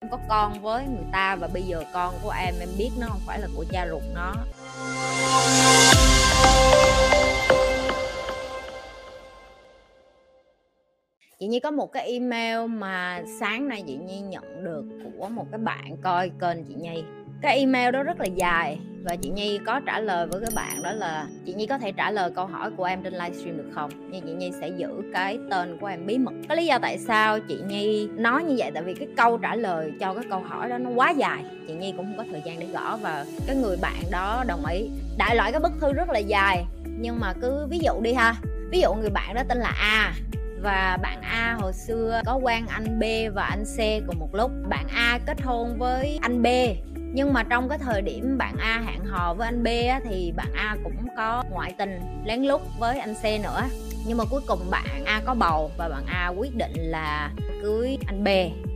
em có con với người ta và bây giờ con của em em biết nó không phải là của cha ruột nó. Chị nhi có một cái email mà sáng nay chị nhi nhận được của một cái bạn coi kênh chị nhi. Cái email đó rất là dài và chị Nhi có trả lời với các bạn đó là, chị Nhi có thể trả lời câu hỏi của em trên livestream được không? Nhưng chị Nhi sẽ giữ cái tên của em bí mật. Có lý do tại sao chị Nhi nói như vậy? Tại vì cái câu trả lời cho cái câu hỏi đó nó quá dài. Chị Nhi cũng không có thời gian để gõ và cái người bạn đó đồng ý. Đại loại cái bức thư rất là dài. Nhưng mà cứ ví dụ đi ha. Ví dụ người bạn đó tên là A. Và bạn A hồi xưa có quen anh B và anh C cùng một lúc. Bạn A kết hôn với anh B nhưng mà trong cái thời điểm bạn A hẹn hò với anh B á, thì bạn A cũng có ngoại tình lén lút với anh C nữa. Nhưng mà cuối cùng bạn A có bầu và bạn A quyết định là cưới anh B.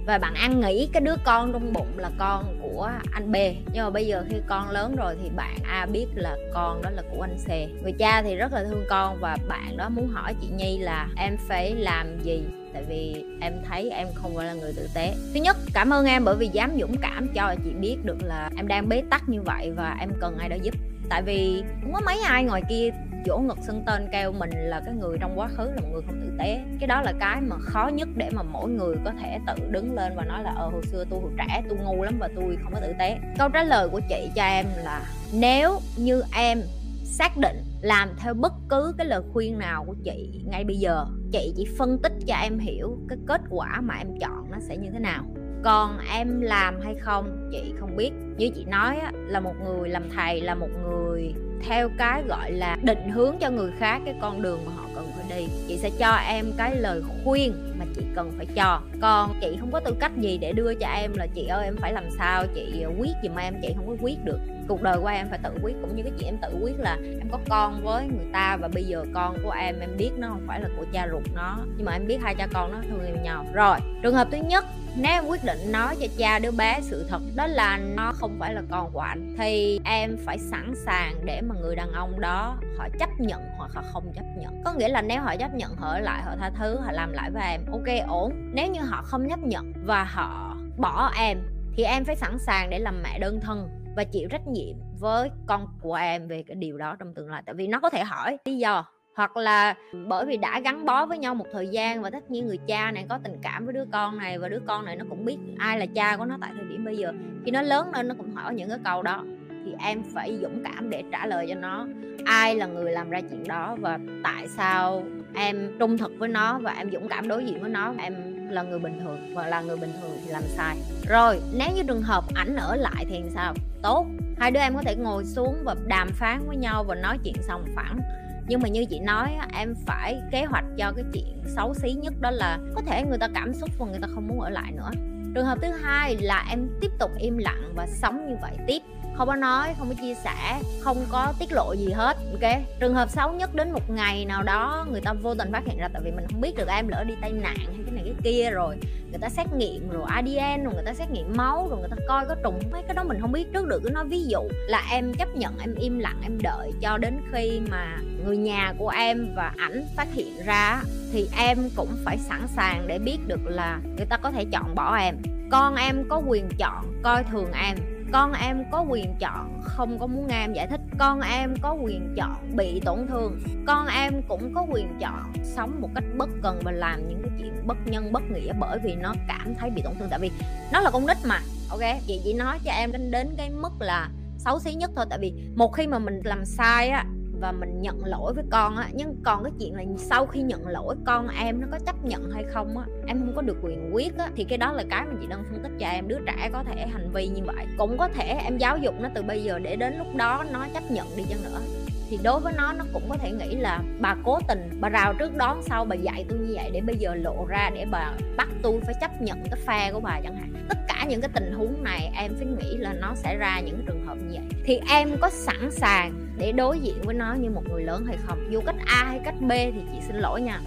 Và bạn An nghĩ cái đứa con trong bụng là con của anh B nhưng mà bây giờ khi con lớn rồi thì bạn A biết là con đó là của anh C người cha thì rất là thương con và bạn đó muốn hỏi chị Nhi là em phải làm gì? Tại vì em thấy em không phải là người tử tế. Thứ nhất, cảm ơn em bởi vì dám dũng cảm cho chị biết được là em đang bế tắc như vậy và em cần ai đó giúp. Tại vì không có mấy ai ngoài kia vỗ ngực xưng tên kêu mình là cái người trong quá khứ là một người không tử tế. Cái đó là cái mà khó nhất để mà mỗi người có thể tự đứng lên và nói là ờ hồi xưa tôi hồi trẻ tôi ngu lắm và tôi không có tử tế. Câu trả lời của chị cho em là nếu như em xác định làm theo bất cứ cái lời khuyên nào của chị ngay bây giờ chị chỉ phân tích cho em hiểu cái kết quả mà em chọn nó sẽ như thế nào. Còn em làm hay không chị không biết. Như chị nói á, là một người làm thầy là một người theo cái gọi là định hướng cho người khác cái con đường mà họ cần phải đi chị sẽ cho em cái lời khuyên mà chị cần phải cho. Còn chị không có tư cách gì để đưa cho em là chị ơi, em phải làm sao? Chị ờ, quyết gì mà em, chị không có quyết được. Cuộc đời của em phải tự quyết, cũng như cái chuyện em tự quyết là em có con với người ta và bây giờ con của em em biết nó không phải là của cha ruột nó, nhưng mà em biết hai cha con nó thương yêu nhau. Rồi, trường hợp thứ nhất, nếu em quyết định nói cho cha đứa bé sự thật, đó là nó không phải là con của anh thì em phải sẵn sàng để mà người đàn ông đó họ chấp nhận hoặc họ không chấp nhận. Có nghĩa là nếu họ chấp nhận, họ ở lại, họ tha thứ, họ làm lại với em, ok, ổn. Nếu như họ không chấp nhận và họ bỏ em, thì em phải sẵn sàng để làm mẹ đơn thân và chịu trách nhiệm với con của em về cái điều đó trong tương lai. Tại vì nó có thể hỏi lý do, hoặc là bởi vì đã gắn bó với nhau một thời gian và tất nhiên người cha này có tình cảm với đứa con này và đứa con này nó cũng biết ai là cha của nó tại thời điểm bây giờ khi nó lớn lên nó cũng hỏi những cái câu đó thì em phải dũng cảm để trả lời cho nó. Ai là người làm ra chuyện đó và tại sao em trung thực với nó và em dũng cảm đối diện với nó, em là người bình thường và là người bình thường thì làm sai. Rồi, nếu như trường hợp ảnh ở lại thì sao? Tốt, hai đứa em có thể ngồi xuống và đàm phán với nhau và nói chuyện xong phẳng. Nhưng mà như chị nói em phải kế hoạch cho cái chuyện xấu xí nhất đó là có thể người ta cảm xúc và người ta không muốn ở lại nữa. Trường hợp thứ hai là em tiếp tục im lặng và sống như vậy tiếp không có nói, không có chia sẻ, không có tiết lộ gì hết, ok? Trường hợp xấu nhất đến một ngày nào đó, người ta vô tình phát hiện ra, tại vì mình không biết được em lỡ đi tai nạn hay cái này cái kia rồi. Người ta xét nghiệm rồi ADN rồi, người ta xét nghiệm máu rồi, người ta coi có trùng, mấy cái đó mình không biết. Trước được cứ nói ví dụ là em chấp nhận, em im lặng, em đợi cho đến khi mà người nhà của em và ảnh phát hiện ra, thì em cũng phải sẵn sàng để biết được là người ta có thể chọn bỏ em. Con em có quyền chọn coi thường em con em có quyền chọn, không có muốn nghe em giải thích. Con em có quyền chọn bị tổn thương. Con em cũng có quyền chọn sống một cách bất cần và làm những cái chuyện bất nhân, bất nghĩa bởi vì nó cảm thấy bị tổn thương. Tại vì nó là con nít mà, ok? Chị chỉ nói cho em đến cái mức là xấu xí nhất thôi. Tại vì một khi mà mình làm sai á và mình nhận lỗi với con á. Nhưng còn cái chuyện là sau khi nhận lỗi con em nó có chấp nhận hay không á, em không có được quyền quyết á, thì cái đó là cái mà chị đang phân tích cho em. Đứa trẻ có thể hành vi như vậy, cũng có thể em giáo dục nó từ bây giờ để đến lúc đó nó chấp nhận đi chăng nữa. Thì đối với nó nó cũng có thể nghĩ là bà cố tình, bà rào trước đón sau, bà dạy tôi như vậy để bây giờ lộ ra để bà bắt tôi phải chấp nhận cái phe của bà chẳng hạn. Tất cả những cái tình huống này em phải nghĩ là nó sẽ ra những trường hợp như vậy. Thì em có sẵn sàng để đối diện với nó như một người lớn hay không. Dù cách A hay cách B thì chị xin lỗi nha.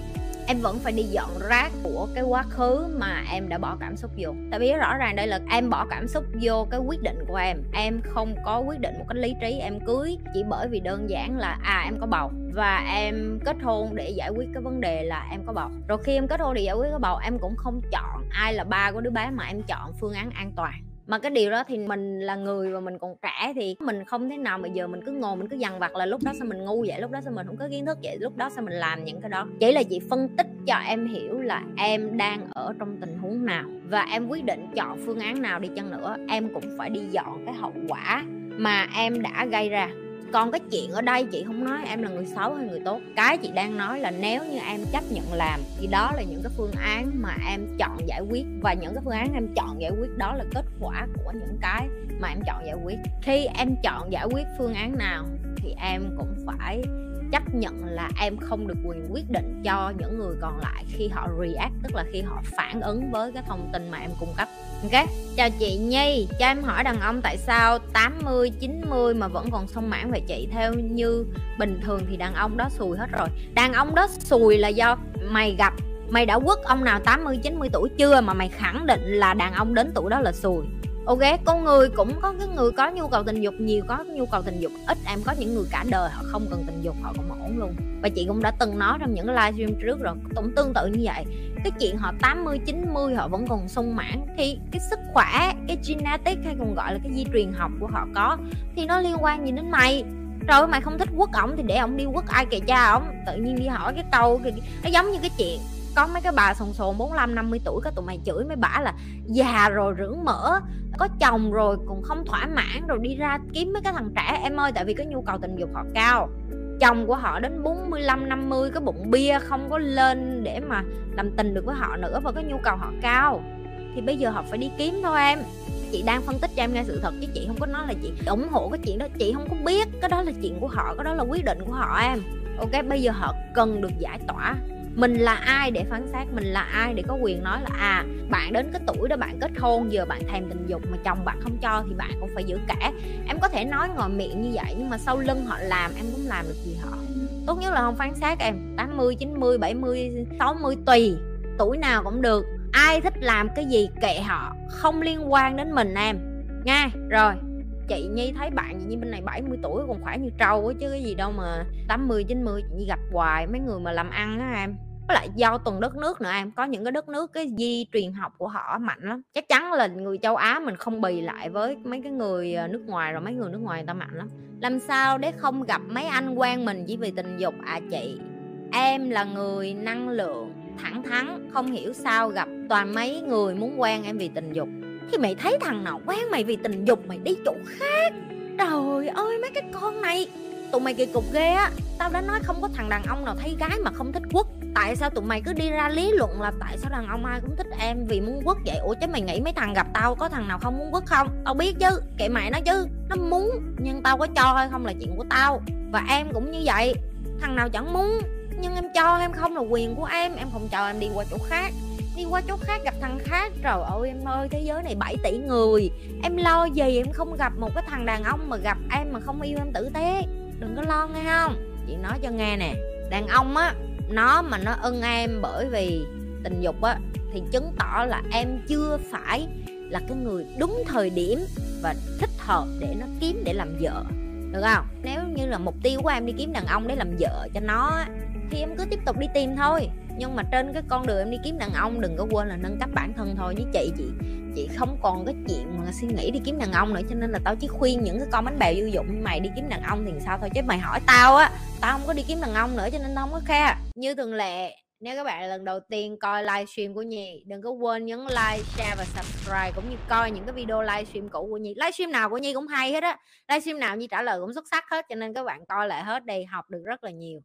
Em vẫn phải đi dọn rác của cái quá khứ mà em đã bỏ cảm xúc vô. Tại vì rõ ràng đây là em bỏ cảm xúc vô cái quyết định của em. Em không có quyết định một cách lý trí, em cưới chỉ bởi vì đơn giản là à em có bầu. Và em kết hôn để giải quyết cái vấn đề là em có bầu. Rồi khi em kết hôn để giải quyết cái bầu, em cũng không chọn ai là ba của đứa bé mà em chọn phương án an toàn mà cái điều đó thì mình là người và mình còn trẻ thì mình không thể nào mà giờ mình cứ ngồi mình cứ dằn vặt là lúc đó sao mình ngu vậy, lúc đó sao mình không có kiến thức vậy, lúc đó sao mình làm những cái đó. Chỉ là chị phân tích cho em hiểu là em đang ở trong tình huống nào và em quyết định chọn phương án nào đi chăng nữa. Em cũng phải đi dọn cái hậu quả mà em đã gây ra còn cái chuyện ở đây chị không nói em là người xấu hay người tốt. Cái chị đang nói là nếu như em chấp nhận làm thì đó là những cái phương án mà em chọn giải quyết. Và những cái phương án em chọn giải quyết đó là kết quả của những cái mà em chọn giải quyết. Khi em chọn giải quyết phương án nào thì em cũng phải chấp nhận là em không được quyền quyết định cho những người còn lại khi họ react, tức là khi họ phản ứng với cái thông tin mà em cung cấp. Ok, chào chị Nhi. Cho em hỏi đàn ông tại sao 80 90 mà vẫn còn sung mãn về chị theo như bình thường thì đàn ông đó xùi hết rồi. Đàn ông đó xùi là do mày gặp, mày đã quất ông nào 80 90 tuổi chưa mà mày khẳng định là đàn ông đến tuổi đó là xùi ok, con người cũng có cái người có nhu cầu tình dục, nhiều có nhu cầu tình dục, ít em có những người cả đời họ không cần tình dục, họ cũng ổn luôn. Và chị cũng đã từng nói trong những livestream trước rồi, cũng tương tự như vậy. Cái chuyện họ 80 90 họ vẫn còn sung mãn, thì cái sức khỏe, cái genetic hay còn gọi là cái di truyền học của họ có, thì nó liên quan gì đến mày? Rồi mày không thích quất ổng thì để ổng đi quất ai kệ cha ổng. Tự nhiên đi hỏi cái câu nó giống như cái chuyện có mấy cái bà sồn sồn 45 50 tuổi các tụi mày chửi mấy bả là già rồi rưỡng mỡ, có chồng rồi cũng không thỏa mãn rồi đi ra kiếm mấy cái thằng trẻ. Em ơi, tại vì cái nhu cầu tình dục họ cao. Chồng của họ đến 45 50 cái bụng bia không có lên để mà làm tình được với họ nữa và cái nhu cầu họ cao. Thì bây giờ họ phải đi kiếm thôi em. Chị đang phân tích cho em nghe sự thật chứ chị không có nói là chị ủng hộ cái chuyện đó. Chị không có biết, cái đó là chuyện của họ, cái đó là quyết định của họ em. Ok, bây giờ họ cần được giải tỏa mình là ai để phán xét? Mình là ai để có quyền nói là à bạn đến cái tuổi đó bạn kết hôn, giờ bạn thèm tình dục mà chồng bạn không cho thì bạn cũng phải giữ cả em có thể nói ngoài miệng như vậy nhưng mà sau lưng họ làm, em cũng làm được gì họ. Tốt nhất là không phán xét em. 80 90 70 60 tùy. Tuổi nào cũng được. Ai thích làm cái gì kệ họ. Không liên quan đến mình em. Nha, rồi chị Nhi thấy bạn chị Nhi bên này 70 tuổi, còn khỏe như trâu á, chứ cái gì đâu mà 80 90 chị Nhi gặp hoài, mấy người mà làm ăn á em. Với lại do từng đất nước nữa em, có những cái đất nước cái di truyền học của họ mạnh lắm. Chắc chắn là người châu Á mình không bì lại với mấy cái người ờ, nước ngoài rồi mấy người nước ngoài người ta mạnh lắm. Làm sao để không gặp mấy anh quen mình chỉ vì tình dục? À chị, em là người năng lượng thẳng thắn, không hiểu sao gặp toàn mấy người muốn quen em vì tình dục khi mày thấy thằng nào quen mày vì tình dục mày đi chỗ khác. Trời ơi, mấy cái con này. Tụi mày kỳ cục ghê á. Tao đã nói không có thằng đàn ông nào thấy gái mà không thích quất tại sao tụi mày cứ đi ra lý luận là tại sao đàn ông ai cũng thích em vì muốn quất vậy? Ủa chứ mày nghĩ mấy thằng gặp tao có thằng nào không muốn quất không? Tao biết chứ, kệ mày nó chứ. Nó muốn, nhưng tao có cho hay không là chuyện của tao. Và em cũng như vậy. Thằng nào chẳng muốn, nhưng em cho em không là quyền của em. Em không cho em đi qua chỗ khác đi qua chỗ khác gặp thằng khác. Trời ơi, em ơi thế giới này 7 tỷ người. Em lo gì em không gặp một cái thằng đàn ông mà gặp em mà không yêu em tử tế? Đừng có lo nghe không? Chị nói cho nghe nè, đàn ông á, nó mà nó ưng em bởi vì tình dục á, thì chứng tỏ là em chưa phải là cái người đúng thời điểm và thích hợp để nó kiếm để làm vợ. Được không? Nếu như là mục tiêu của em đi kiếm đàn ông để làm vợ cho nó thì em cứ tiếp tục đi tìm thôi nhưng mà trên cái con đường em đi kiếm đàn ông đừng có quên là nâng cấp bản thân thôi. Với chị chị chị không còn cái chuyện mà suy nghĩ đi kiếm đàn ông nữa. Cho nên là tao chỉ khuyên những cái con bánh bèo vô dụng. Mày đi kiếm đàn ông thì sao thôi? Chứ mày hỏi tao á tao không có đi kiếm đàn ông nữa cho nên tao không có khe. Như thường lệ nếu các bạn lần đầu tiên coi livestream của Nhi Đừng có quên nhấn like, share và subscribe Cũng như coi những cái video livestream cũ của Nhi Livestream nào của Nhi cũng hay hết á. Livestream nào Nhi trả lời cũng xuất sắc hết Cho nên các bạn coi lại hết đi học được rất là nhiều.